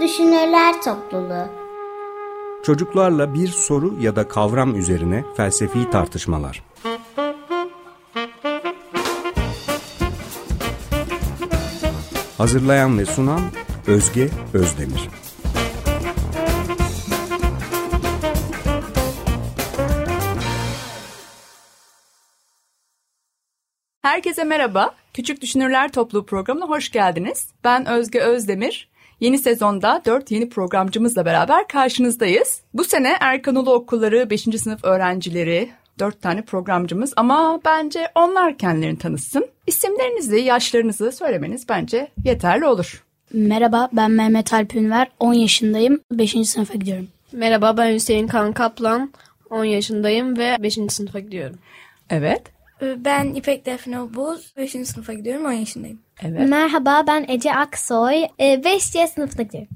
Düşünürler Topluluğu Çocuklarla bir soru ya da kavram üzerine felsefi tartışmalar. Hazırlayan ve sunan Özge Özdemir. Herkese merhaba. Küçük Düşünürler Topluluğu programına hoş geldiniz. Ben Özge Özdemir. Yeni sezonda 4 yeni programcımızla beraber karşınızdayız. Bu sene Erkanolu Okulları 5. sınıf öğrencileri 4 tane programcımız ama bence onlar kendilerini tanısın. İsimlerinizi, yaşlarınızı söylemeniz bence yeterli olur. Merhaba ben Mehmet Alp Ünver, 10 yaşındayım, 5. sınıfa gidiyorum. Merhaba ben Hüseyin Kan Kaplan, 10 yaşındayım ve 5. sınıfa gidiyorum. Evet. Ben İpek Defne Buz, 5. sınıfa gidiyorum, 10 yaşındayım. Evet. Merhaba ben Ece Aksoy. 5C sınıfta gidiyorum.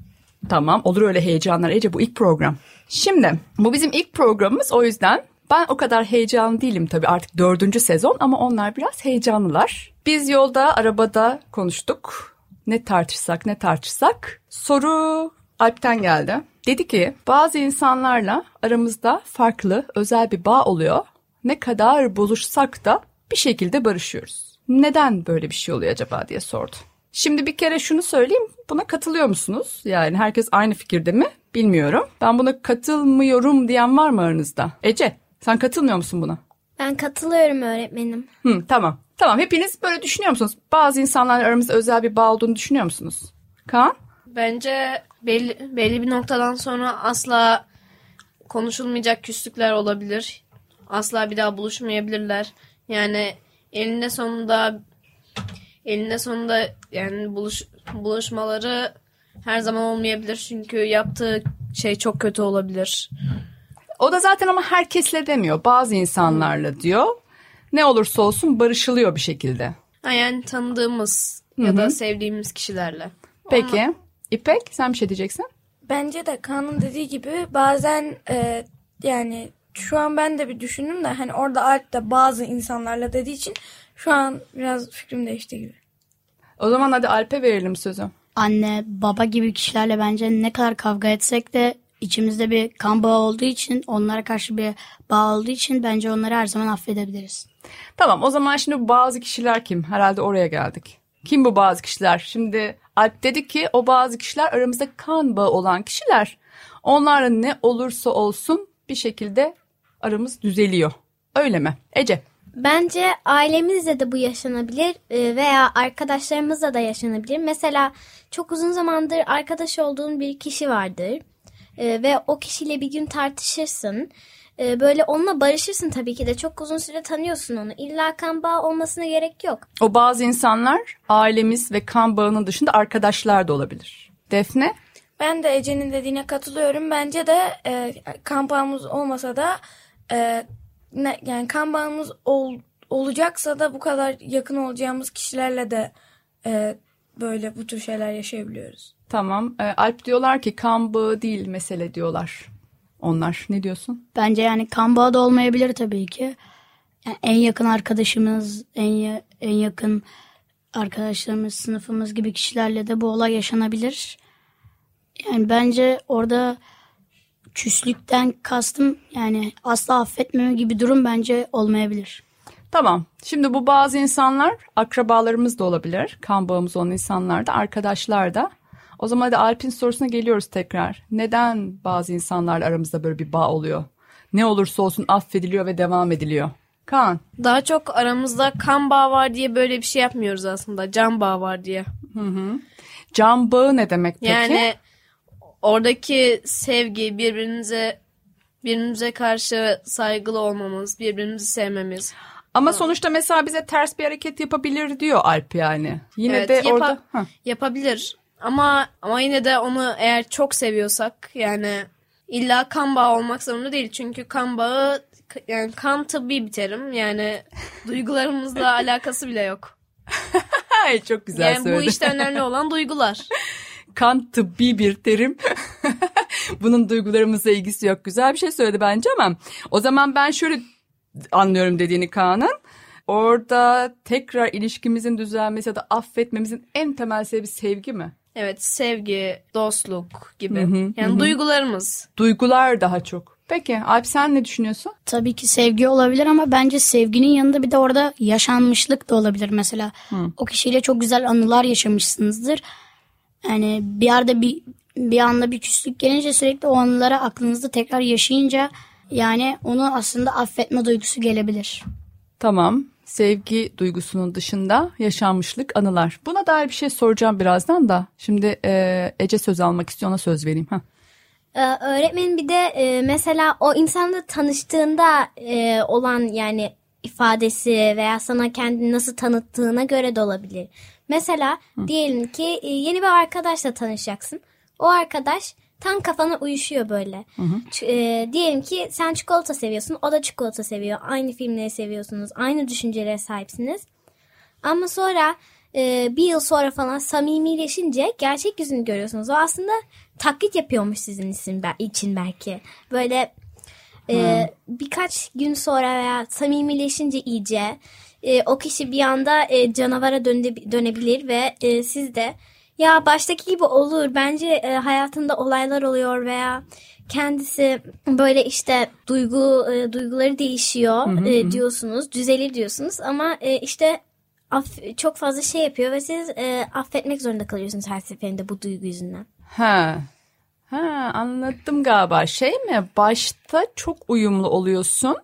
Tamam olur öyle heyecanlar Ece bu ilk program. Şimdi bu bizim ilk programımız o yüzden ben o kadar heyecanlı değilim tabii artık dördüncü sezon ama onlar biraz heyecanlılar. Biz yolda arabada konuştuk. Ne tartışsak ne tartışsak. Soru Alp'ten geldi. Dedi ki bazı insanlarla aramızda farklı özel bir bağ oluyor. Ne kadar buluşsak da bir şekilde barışıyoruz. Neden böyle bir şey oluyor acaba diye sordu. Şimdi bir kere şunu söyleyeyim. Buna katılıyor musunuz? Yani herkes aynı fikirde mi? Bilmiyorum. Ben buna katılmıyorum diyen var mı aranızda? Ece sen katılmıyor musun buna? Ben katılıyorum öğretmenim. Hı, tamam. Tamam hepiniz böyle düşünüyor musunuz? Bazı insanlarla aramızda özel bir bağ olduğunu düşünüyor musunuz? Kaan? Bence belli, belli bir noktadan sonra asla konuşulmayacak küslükler olabilir. Asla bir daha buluşmayabilirler. Yani elinde sonunda elinde sonunda yani buluş, buluşmaları her zaman olmayabilir. Çünkü yaptığı şey çok kötü olabilir. O da zaten ama herkesle demiyor. Bazı insanlarla diyor. Ne olursa olsun barışılıyor bir şekilde. Ha, Yani tanıdığımız ya da sevdiğimiz kişilerle. Peki. İpek sen bir şey diyeceksin? Bence de Kaan'ın dediği gibi bazen e, yani şu an ben de bir düşündüm de hani orada Alp de bazı insanlarla dediği için şu an biraz fikrim değişti gibi. O zaman hadi Alp'e verelim sözü. Anne, baba gibi kişilerle bence ne kadar kavga etsek de içimizde bir kan bağı olduğu için, onlara karşı bir bağ olduğu için bence onları her zaman affedebiliriz. Tamam o zaman şimdi bu bazı kişiler kim? Herhalde oraya geldik. Kim bu bazı kişiler? Şimdi Alp dedi ki o bazı kişiler aramızda kan bağı olan kişiler. Onlarla ne olursa olsun bir şekilde aramız düzeliyor. Öyle mi? Ece. Bence ailemizle de bu yaşanabilir e, veya arkadaşlarımızla da yaşanabilir. Mesela çok uzun zamandır arkadaş olduğun bir kişi vardır E, ve o kişiyle bir gün tartışırsın. E, Böyle onunla barışırsın tabii ki de çok uzun süre tanıyorsun onu. İlla kan bağı olmasına gerek yok. O bazı insanlar ailemiz ve kan bağının dışında arkadaşlar da olabilir. Defne? Ben de Ece'nin dediğine katılıyorum. Bence de e, kan bağımız olmasa da e, ne, yani kan bağımız ol, olacaksa da bu kadar yakın olacağımız kişilerle de e, böyle bu tür şeyler yaşayabiliyoruz. Tamam. Ee, Alp diyorlar ki kan bağı değil mesele diyorlar. Onlar ne diyorsun? Bence yani kan bağı da olmayabilir tabii ki. Yani en yakın arkadaşımız, en, ya- en yakın arkadaşlarımız, sınıfımız gibi kişilerle de bu olay yaşanabilir. Yani bence orada küslükten kastım yani asla affetmeme gibi durum bence olmayabilir. Tamam. Şimdi bu bazı insanlar akrabalarımız da olabilir. Kan bağımız olan insanlar da arkadaşlar da. O zaman hadi Alp'in sorusuna geliyoruz tekrar. Neden bazı insanlarla aramızda böyle bir bağ oluyor? Ne olursa olsun affediliyor ve devam ediliyor. Kaan. Daha çok aramızda kan bağı var diye böyle bir şey yapmıyoruz aslında. Can bağı var diye. Can bağı ne demek peki? Yani oradaki sevgi birbirimize birbirimize karşı saygılı olmamız, birbirimizi sevmemiz. Ama sonuçta mesela bize ters bir hareket yapabilir diyor Alp yani. Yine Evet, de yapa- orada... Hah. Yapabilir. Ama ama yine de onu eğer çok seviyorsak yani illa kan bağı olmak zorunda değil. Çünkü kan bağı yani kan tıbbi bir terim. Yani duygularımızla alakası bile yok. Çok güzel Yani bu söyledin. işte önemli olan duygular. kan tıbbi bir terim. Bunun duygularımızla ilgisi yok. Güzel bir şey söyledi bence ama o zaman ben şöyle anlıyorum dediğini Kaan'ın. Orada tekrar ilişkimizin düzelmesi ya da affetmemizin en temel sebebi sevgi mi? Evet sevgi, dostluk gibi. yani duygularımız. Duygular daha çok. Peki Alp sen ne düşünüyorsun? Tabii ki sevgi olabilir ama bence sevginin yanında bir de orada yaşanmışlık da olabilir. Mesela o kişiyle çok güzel anılar yaşamışsınızdır. Yani bir yerde bir bir anda bir küslük gelince sürekli o anıları aklınızda tekrar yaşayınca yani onu aslında affetme duygusu gelebilir. Tamam. Sevgi duygusunun dışında yaşanmışlık, anılar. Buna dair bir şey soracağım birazdan da. Şimdi e, Ece söz almak istiyor ona söz vereyim. Heh. Ee, öğretmenin bir de e, mesela o insanla tanıştığında e, olan yani ifadesi veya sana kendini nasıl tanıttığına göre de olabilir. Mesela diyelim ki e, yeni bir arkadaşla tanışacaksın. O arkadaş tam kafana uyuşuyor böyle. Ç- e, diyelim ki sen çikolata seviyorsun, o da çikolata seviyor. Aynı filmleri seviyorsunuz, aynı düşüncelere sahipsiniz. Ama sonra e, bir yıl sonra falan samimileşince gerçek yüzünü görüyorsunuz. O aslında taklit yapıyormuş sizin için, için belki. Böyle e, birkaç gün sonra veya samimileşince iyice e, o kişi bir anda e, canavara döne, dönebilir ve e, siz de ya baştaki gibi olur bence e, hayatında olaylar oluyor veya kendisi böyle işte duygu e, duyguları değişiyor e, diyorsunuz düzelir diyorsunuz ama e, işte aff- çok fazla şey yapıyor ve siz e, affetmek zorunda kalıyorsunuz her seferinde bu duygu yüzünden. Ha. Ha anladım galiba. Şey mi? Başta çok uyumlu oluyorsun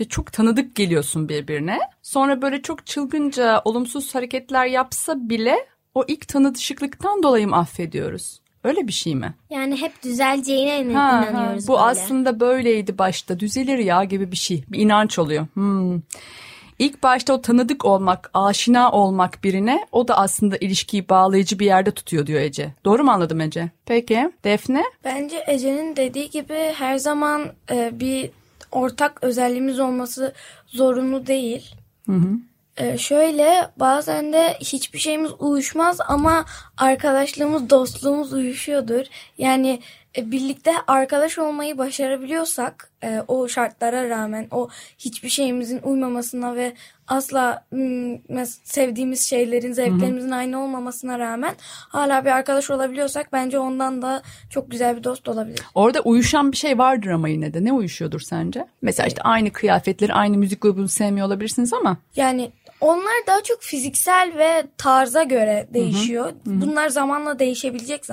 ve çok tanıdık geliyorsun birbirine. Sonra böyle çok çılgınca olumsuz hareketler yapsa bile o ilk tanıdışıklıktan dolayı mı affediyoruz? Öyle bir şey mi? Yani hep düzeleceğine Ha, ha. inanıyoruz Bu böyle. aslında böyleydi başta. Düzelir ya gibi bir şey. Bir inanç oluyor. Hmm. İlk başta o tanıdık olmak, aşina olmak birine o da aslında ilişkiyi bağlayıcı bir yerde tutuyor diyor Ece. Doğru mu anladım Ece? Peki Defne? Bence Ece'nin dediği gibi her zaman e, bir ortak özelliğimiz olması zorunlu değil. E, şöyle bazen de hiçbir şeyimiz uyuşmaz ama arkadaşlığımız, dostluğumuz uyuşuyordur. Yani birlikte arkadaş olmayı başarabiliyorsak e, o şartlara rağmen o hiçbir şeyimizin uymamasına ve asla mm, mes- sevdiğimiz şeylerin zevklerimizin aynı olmamasına rağmen hala bir arkadaş olabiliyorsak bence ondan da çok güzel bir dost olabilir. Orada uyuşan bir şey vardır ama yine de. Ne uyuşuyordur sence? Mesela işte aynı kıyafetleri, aynı müzik grubunu sevmiyor olabilirsiniz ama. Yani onlar daha çok fiziksel ve tarza göre değişiyor. Bunlar zamanla değişebilecek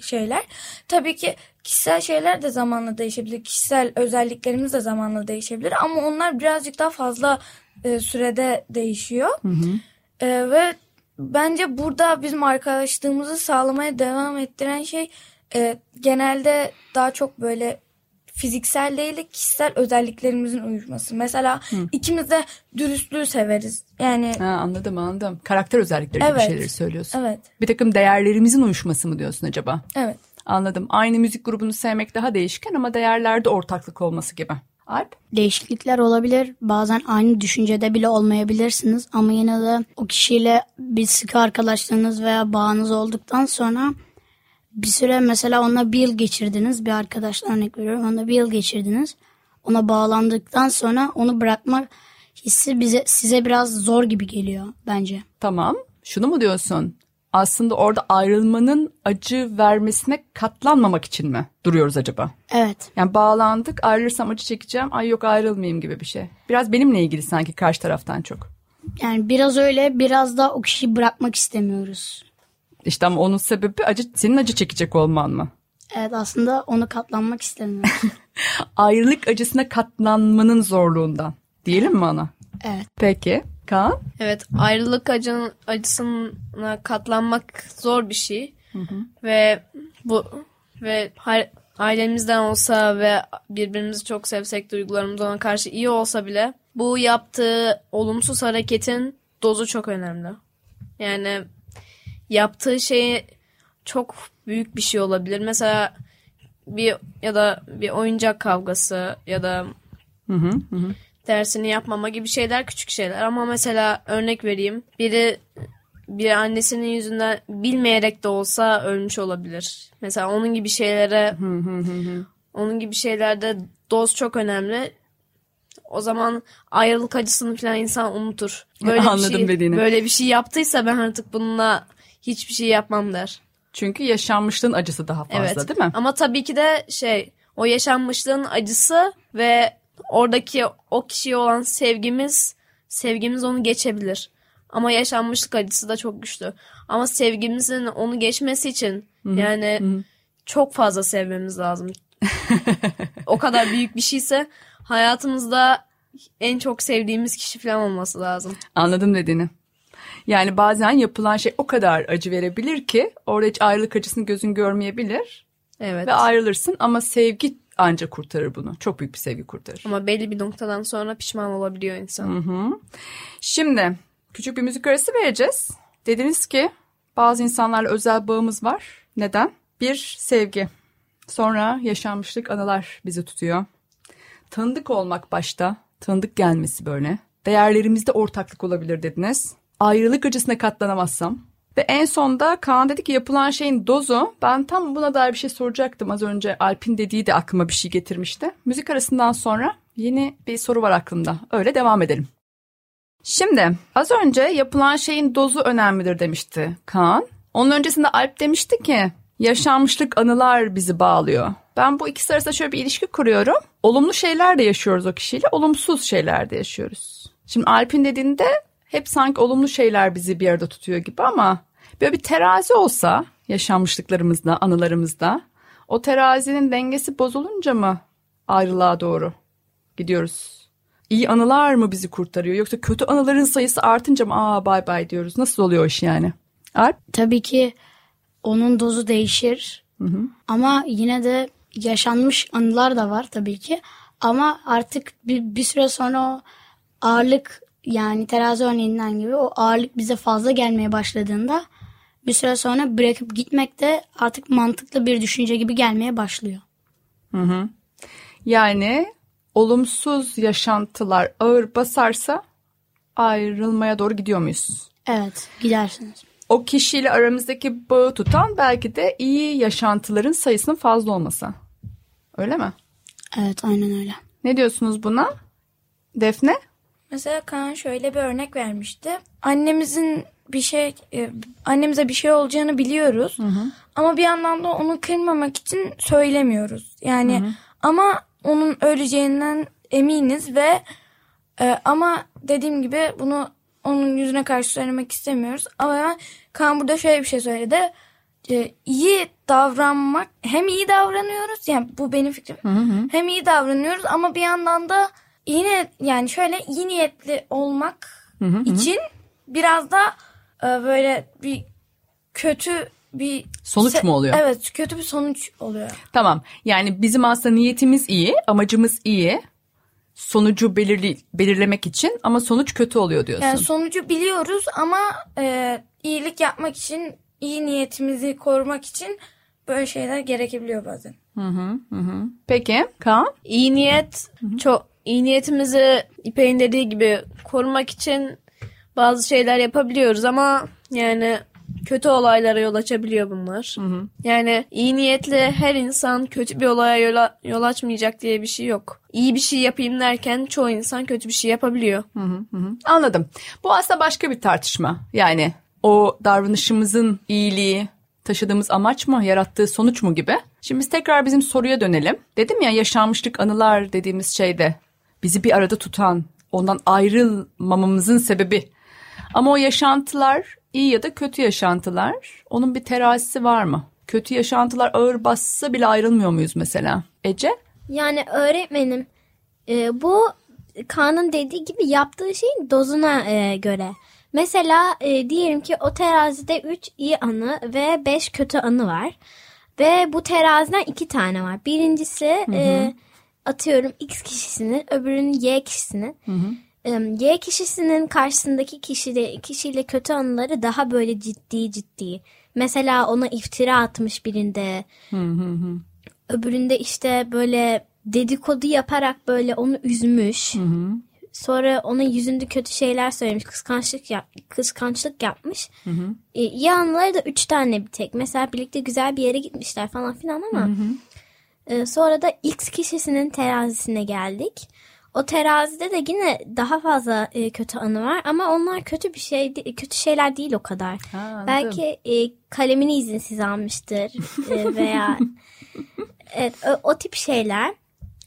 şeyler. Tabii ki kişisel şeyler de zamanla değişebilir. Kişisel özelliklerimiz de zamanla değişebilir. Ama onlar birazcık daha fazla e, sürede değişiyor. E, ve bence burada bizim arkadaşlığımızı sağlamaya devam ettiren şey e, genelde daha çok böyle fiziksel değil de kişisel özelliklerimizin uyuşması. Mesela ikimiz de dürüstlüğü severiz. Yani Ha, anladım anladım. Karakter özellikleri gibi Evet. şeyleri söylüyorsun. evet, Bir takım değerlerimizin uyuşması mı diyorsun acaba? evet. Anladım. Aynı müzik grubunu sevmek daha değişken ama değerlerde ortaklık olması gibi. Alp? Değişiklikler olabilir. Bazen aynı düşüncede bile olmayabilirsiniz. Ama yine de o kişiyle bir sıkı arkadaşlığınız veya bağınız olduktan sonra bir süre mesela onunla bir yıl geçirdiniz. Bir arkadaşla örnek veriyorum. Onunla bir yıl geçirdiniz. Ona bağlandıktan sonra onu bırakmak hissi bize size biraz zor gibi geliyor bence. Tamam. Şunu mu diyorsun? Aslında orada ayrılmanın acı vermesine katlanmamak için mi duruyoruz acaba? Evet. Yani bağlandık ayrılırsam acı çekeceğim ay yok ayrılmayayım gibi bir şey. Biraz benimle ilgili sanki karşı taraftan çok. Yani biraz öyle biraz da o kişiyi bırakmak istemiyoruz. İşte ama onun sebebi acı senin acı çekecek olman mı? Evet aslında onu katlanmak istemiyoruz. Ayrılık acısına katlanmanın zorluğundan. Diyelim mi ona? evet. Peki. Kaan? Evet ayrılık acının, acısına katlanmak zor bir şey. Ve bu ve ailemizden olsa ve birbirimizi çok sevsek duygularımız ona karşı iyi olsa bile bu yaptığı olumsuz hareketin dozu çok önemli. Yani yaptığı şey çok büyük bir şey olabilir. Mesela bir ya da bir oyuncak kavgası ya da dersini yapmama gibi şeyler küçük şeyler ama mesela örnek vereyim biri bir annesinin yüzünden bilmeyerek de olsa ölmüş olabilir. Mesela onun gibi şeylere onun gibi şeylerde doz çok önemli. O zaman ayrılık acısını falan insan unutur. Böyle Anladım bir şey, dediğini. Böyle bir şey yaptıysa ben artık bununla hiçbir şey yapmam der. Çünkü yaşanmışlığın acısı daha fazla Evet. değil mi? Ama tabii ki de şey o yaşanmışlığın acısı ve oradaki o kişiye olan sevgimiz sevgimiz onu geçebilir. Ama yaşanmışlık acısı da çok güçlü. Ama sevgimizin onu geçmesi için yani çok fazla sevmemiz lazım. o kadar büyük bir şeyse hayatımızda en çok sevdiğimiz kişi falan olması lazım. Anladım dediğini. Yani bazen yapılan şey o kadar acı verebilir ki orada hiç ayrılık acısını gözün görmeyebilir Evet. ve ayrılırsın ama sevgi ancak kurtarır bunu. Çok büyük bir sevgi kurtarır. Ama belli bir noktadan sonra pişman olabiliyor insan. Şimdi küçük bir müzik arası vereceğiz. Dediniz ki bazı insanlarla özel bağımız var. Neden? Bir sevgi. Sonra yaşanmışlık anılar bizi tutuyor. Tanıdık olmak başta. Tanıdık gelmesi böyle. Değerlerimizde ortaklık olabilir dediniz. Ayrılık acısına katlanamazsam. Ve en sonda Kaan dedi ki yapılan şeyin dozu. Ben tam buna dair bir şey soracaktım. Az önce Alp'in dediği de aklıma bir şey getirmişti. Müzik arasından sonra yeni bir soru var aklımda. Öyle devam edelim. Şimdi az önce yapılan şeyin dozu önemlidir demişti Kaan. Onun öncesinde Alp demişti ki yaşanmışlık anılar bizi bağlıyor. Ben bu ikisi arasında şöyle bir ilişki kuruyorum. Olumlu şeyler de yaşıyoruz o kişiyle, olumsuz şeyler de yaşıyoruz. Şimdi Alp'in dediğinde hep sanki olumlu şeyler bizi bir arada tutuyor gibi ama böyle bir terazi olsa yaşanmışlıklarımızda, anılarımızda o terazinin dengesi bozulunca mı ayrılığa doğru gidiyoruz? İyi anılar mı bizi kurtarıyor yoksa kötü anıların sayısı artınca mı aa bay bay diyoruz? Nasıl oluyor iş yani? Alp? Tabii ki onun dozu değişir. Ama yine de yaşanmış anılar da var tabii ki. Ama artık bir, bir süre sonra o ağırlık yani terazi örneğinden gibi o ağırlık bize fazla gelmeye başladığında bir süre sonra bırakıp gitmek de artık mantıklı bir düşünce gibi gelmeye başlıyor. Yani olumsuz yaşantılar ağır basarsa ayrılmaya doğru gidiyor muyuz? Evet gidersiniz. O kişiyle aramızdaki bağı tutan belki de iyi yaşantıların sayısının fazla olması. Öyle mi? Evet aynen öyle. Ne diyorsunuz buna? Defne? Mesela Kaan şöyle bir örnek vermişti. Annemizin bir şey e, annemize bir şey olacağını biliyoruz. Ama bir yandan da onu kırmamak için söylemiyoruz. Yani ama onun öleceğinden eminiz ve e, ama dediğim gibi bunu onun yüzüne karşı söylemek istemiyoruz. Ama Kaan burada şöyle bir şey söyledi. E, iyi davranmak hem iyi davranıyoruz yani bu benim fikrim. Hem iyi davranıyoruz ama bir yandan da yine yani şöyle iyi niyetli olmak için biraz da e, böyle bir kötü bir Sonuç mu oluyor? Evet, kötü bir sonuç oluyor. Tamam. Yani bizim aslında niyetimiz iyi, amacımız iyi. Sonucu belirli, belirlemek için ama sonuç kötü oluyor diyorsun. Yani sonucu biliyoruz ama e, iyilik yapmak için, iyi niyetimizi korumak için böyle şeyler gerekebiliyor bazen. Peki Kaan? İyi niyet çok iyi niyetimizi İpek'in dediği gibi korumak için bazı şeyler yapabiliyoruz ama yani kötü olaylara yol açabiliyor bunlar. Yani iyi niyetli her insan kötü bir olaya yol, yol açmayacak diye bir şey yok. İyi bir şey yapayım derken çoğu insan kötü bir şey yapabiliyor. Anladım. Bu aslında başka bir tartışma. Yani o davranışımızın iyiliği, taşıdığımız amaç mı, yarattığı sonuç mu gibi. Şimdi biz tekrar bizim soruya dönelim. Dedim ya yaşanmışlık anılar dediğimiz şeyde bizi bir arada tutan, ondan ayrılmamamızın sebebi. Ama o yaşantılar iyi ya da kötü yaşantılar. Onun bir terazisi var mı? Kötü yaşantılar ağır bassa bile ayrılmıyor muyuz mesela? Ece? Yani öğretmenim e, bu Kaan'ın dediği gibi yaptığı şeyin dozuna e, göre. Mesela e, diyelim ki o terazide 3 iyi anı ve 5 kötü anı var. Ve bu teraziden 2 tane var. Birincisi e, atıyorum X kişisinin öbürünün Y kişisinin. E, Y kişisinin karşısındaki kişiyle, kişiyle kötü anıları daha böyle ciddi ciddi. Mesela ona iftira atmış birinde. Öbüründe işte böyle dedikodu yaparak böyle onu üzmüş. Sonra onun yüzünde kötü şeyler söylemiş. Kıskançlık yap, kıskançlık yapmış. E, iyi anıları da üç tane bir tek. Mesela birlikte güzel bir yere gitmişler falan filan ama e, sonra da X kişisinin terazisine geldik. o terazide de yine daha fazla e, kötü anı var ama onlar kötü bir şey kötü şeyler değil o kadar. Ha, anladım. Belki e, kalemini izinsiz almıştır e, veya evet, o, o tip şeyler.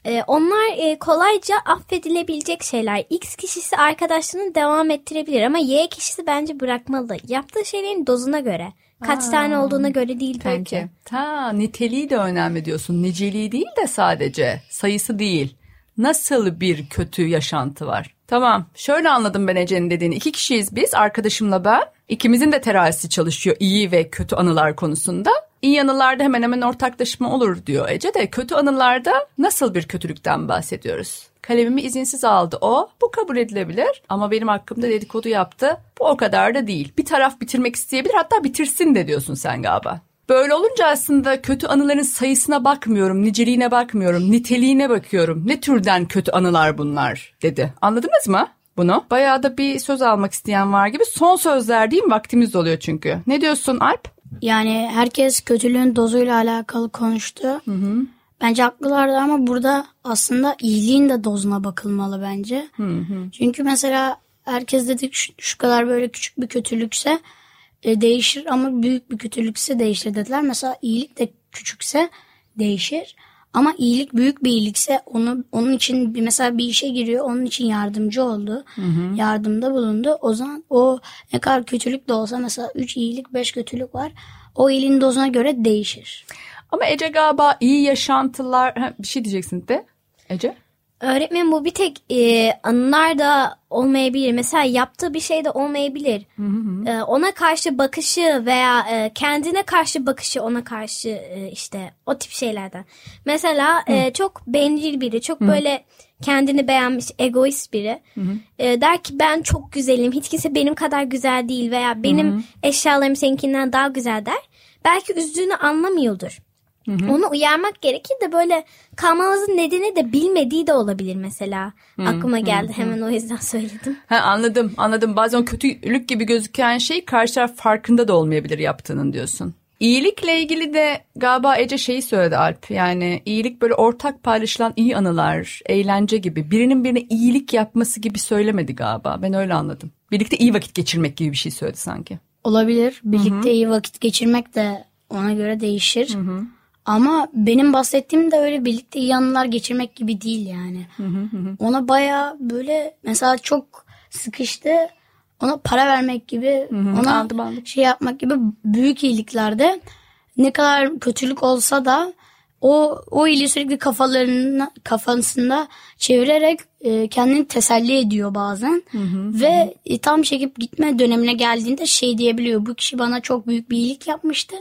E, onlar e, kolayca affedilebilecek şeyler. X kişisi arkadaşlığını devam ettirebilir ama Y kişisi bence bırakmalı. Yaptığı şeylerin dozuna göre. Kaç tane olduğuna göre değil bence. Peki. Ta niteliği de önemli diyorsun. Niceliği değil de sadece sayısı değil. Nasıl bir kötü yaşantı var? Tamam. Şöyle anladım ben Ece'nin dediğini. İki kişiyiz biz. Arkadaşımla ben. İkimizin de terazisi çalışıyor iyi ve kötü anılar konusunda. İyi anılarda hemen hemen ortaklaşma olur diyor Ece de. Kötü anılarda nasıl bir kötülükten bahsediyoruz? Kalemimi izinsiz aldı o. Bu kabul edilebilir. Ama benim hakkımda dedikodu yaptı. Bu o kadar da değil. Bir taraf bitirmek isteyebilir hatta bitirsin de diyorsun sen galiba. Böyle olunca aslında kötü anıların sayısına bakmıyorum, niceliğine bakmıyorum, niteliğine bakıyorum. Ne türden kötü anılar bunlar dedi. Anladınız mı bunu? Bayağı da bir söz almak isteyen var gibi. Son sözler diyeyim vaktimiz oluyor çünkü. Ne diyorsun Alp? Yani herkes kötülüğün dozuyla alakalı konuştu. Bence haklılardı ama burada aslında iyiliğin de dozuna bakılmalı bence. Çünkü mesela herkes dedik şu, şu kadar böyle küçük bir kötülükse e, değişir ama büyük bir kötülükse değişir dediler. Mesela iyilik de küçükse değişir. Ama iyilik büyük bir iyilikse onu onun için bir mesela bir işe giriyor onun için yardımcı oldu. Yardımda bulundu. O zaman o ne kadar kötülük de olsa mesela 3 iyilik 5 kötülük var. O iyiliğin dozuna göre değişir. Ama Ece galiba iyi yaşantılar... Ha, bir şey diyeceksin de. Ece? Öğretmen bu bir tek e, anılar da olmayabilir. Mesela yaptığı bir şey de olmayabilir. E, ona karşı bakışı veya e, kendine karşı bakışı ona karşı e, işte o tip şeylerden. Mesela e, çok bencil biri, çok böyle kendini beğenmiş, egoist biri. E, der ki ben çok güzelim, hiç kimse benim kadar güzel değil veya benim eşyalarım seninkinden daha güzel der. Belki üzdüğünü anlamıyordur. Onu uyarmak gerekir de böyle kalmamızın nedeni de bilmediği de olabilir mesela. Aklıma geldi hemen o yüzden söyledim. Ha, anladım anladım. Bazen kötülük gibi gözüken şey karşı taraf farkında da olmayabilir yaptığının diyorsun. İyilikle ilgili de galiba Ece şeyi söyledi Alp. Yani iyilik böyle ortak paylaşılan iyi anılar, eğlence gibi. Birinin birine iyilik yapması gibi söylemedi galiba. Ben öyle anladım. Birlikte iyi vakit geçirmek gibi bir şey söyledi sanki. Olabilir. Birlikte iyi vakit geçirmek de ona göre değişir. Ama benim bahsettiğim de öyle birlikte iyi anılar geçirmek gibi değil yani. Ona baya böyle mesela çok sıkıştı. Ona para vermek gibi, ona Anladım, anladım. şey yapmak gibi büyük iyiliklerde ne kadar kötülük olsa da o o iyiliği sürekli kafalarına kafasında çevirerek e, kendini teselli ediyor bazen ve e, tam çekip gitme dönemine geldiğinde şey diyebiliyor bu kişi bana çok büyük bir iyilik yapmıştı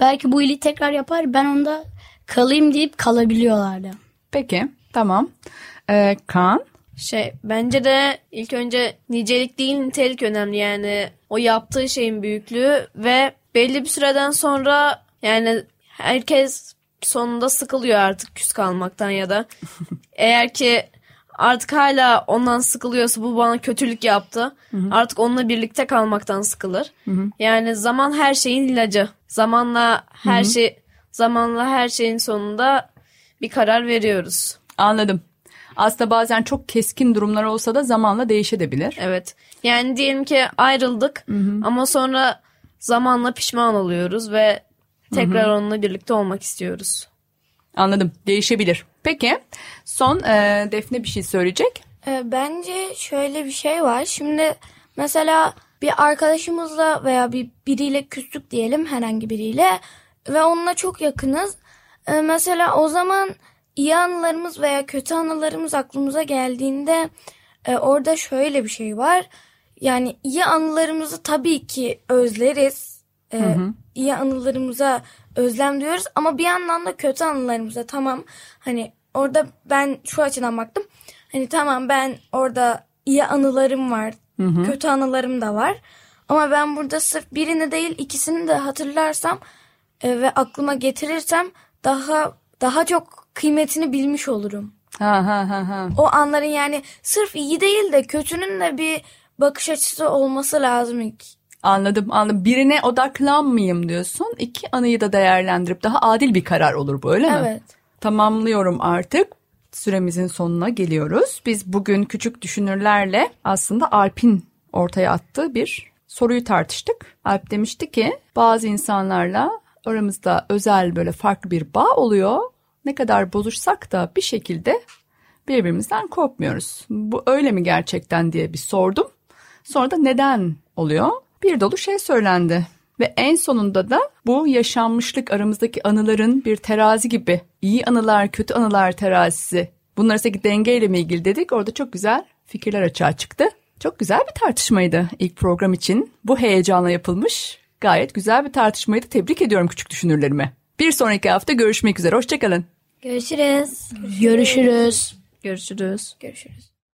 belki bu iyiliği tekrar yapar ben onda kalayım deyip kalabiliyorlardı. Peki tamam. Ee, Kaan? Şey bence de ilk önce nicelik değil nitelik önemli yani o yaptığı şeyin büyüklüğü ve belli bir süreden sonra yani herkes sonunda sıkılıyor artık küs kalmaktan ya da eğer ki artık hala ondan sıkılıyorsa bu bana kötülük yaptı artık onunla birlikte kalmaktan sıkılır. Yani zaman her şeyin ilacı. Zamanla her şey zamanla her şeyin sonunda bir karar veriyoruz. Anladım. Aslında bazen çok keskin durumlar olsa da zamanla değişebilir. Evet. Yani diyelim ki ayrıldık ama sonra zamanla pişman oluyoruz ve tekrar onunla birlikte olmak istiyoruz. Anladım. Değişebilir. Peki. Son e, Defne bir şey söyleyecek. Ee, bence şöyle bir şey var. Şimdi mesela bir arkadaşımızla veya bir biriyle küstük diyelim herhangi biriyle ve onunla çok yakınız. Ee, mesela o zaman iyi anılarımız veya kötü anılarımız aklımıza geldiğinde e, orada şöyle bir şey var. Yani iyi anılarımızı tabii ki özleriz. Ee, iyi anılarımıza özlem duyuyoruz ama bir yandan da kötü anılarımıza tamam hani orada ben şu açıdan baktım. Hani tamam ben orada iyi anılarım var. Kötü anılarım da var. Ama ben burada sırf birini değil ikisini de hatırlarsam e, ve aklıma getirirsem daha daha çok kıymetini bilmiş olurum. Ha ha ha ha. O anların yani sırf iyi değil de kötünün de bir bakış açısı olması lazım ilk. Anladım anladım. Birine odaklanmayayım diyorsun. İki anıyı da değerlendirip daha adil bir karar olur bu öyle mi? Evet. Tamamlıyorum artık. Süremizin sonuna geliyoruz. Biz bugün küçük düşünürlerle aslında Alp'in ortaya attığı bir soruyu tartıştık. Alp demişti ki bazı insanlarla aramızda özel böyle farklı bir bağ oluyor. Ne kadar bozuşsak da bir şekilde birbirimizden kopmuyoruz. Bu öyle mi gerçekten diye bir sordum. Sonra da neden oluyor? Bir dolu şey söylendi. Ve en sonunda da bu yaşanmışlık aramızdaki anıların bir terazi gibi iyi anılar kötü anılar terazisi bunlar arasındaki dengeyle mi ilgili dedik. Orada çok güzel fikirler açığa çıktı. Çok güzel bir tartışmaydı ilk program için. Bu heyecanla yapılmış. Gayet güzel bir tartışmaydı. Tebrik ediyorum küçük düşünürlerimi. Bir sonraki hafta görüşmek üzere. Hoşçakalın. Görüşürüz. Görüşürüz. Görüşürüz. Görüşürüz.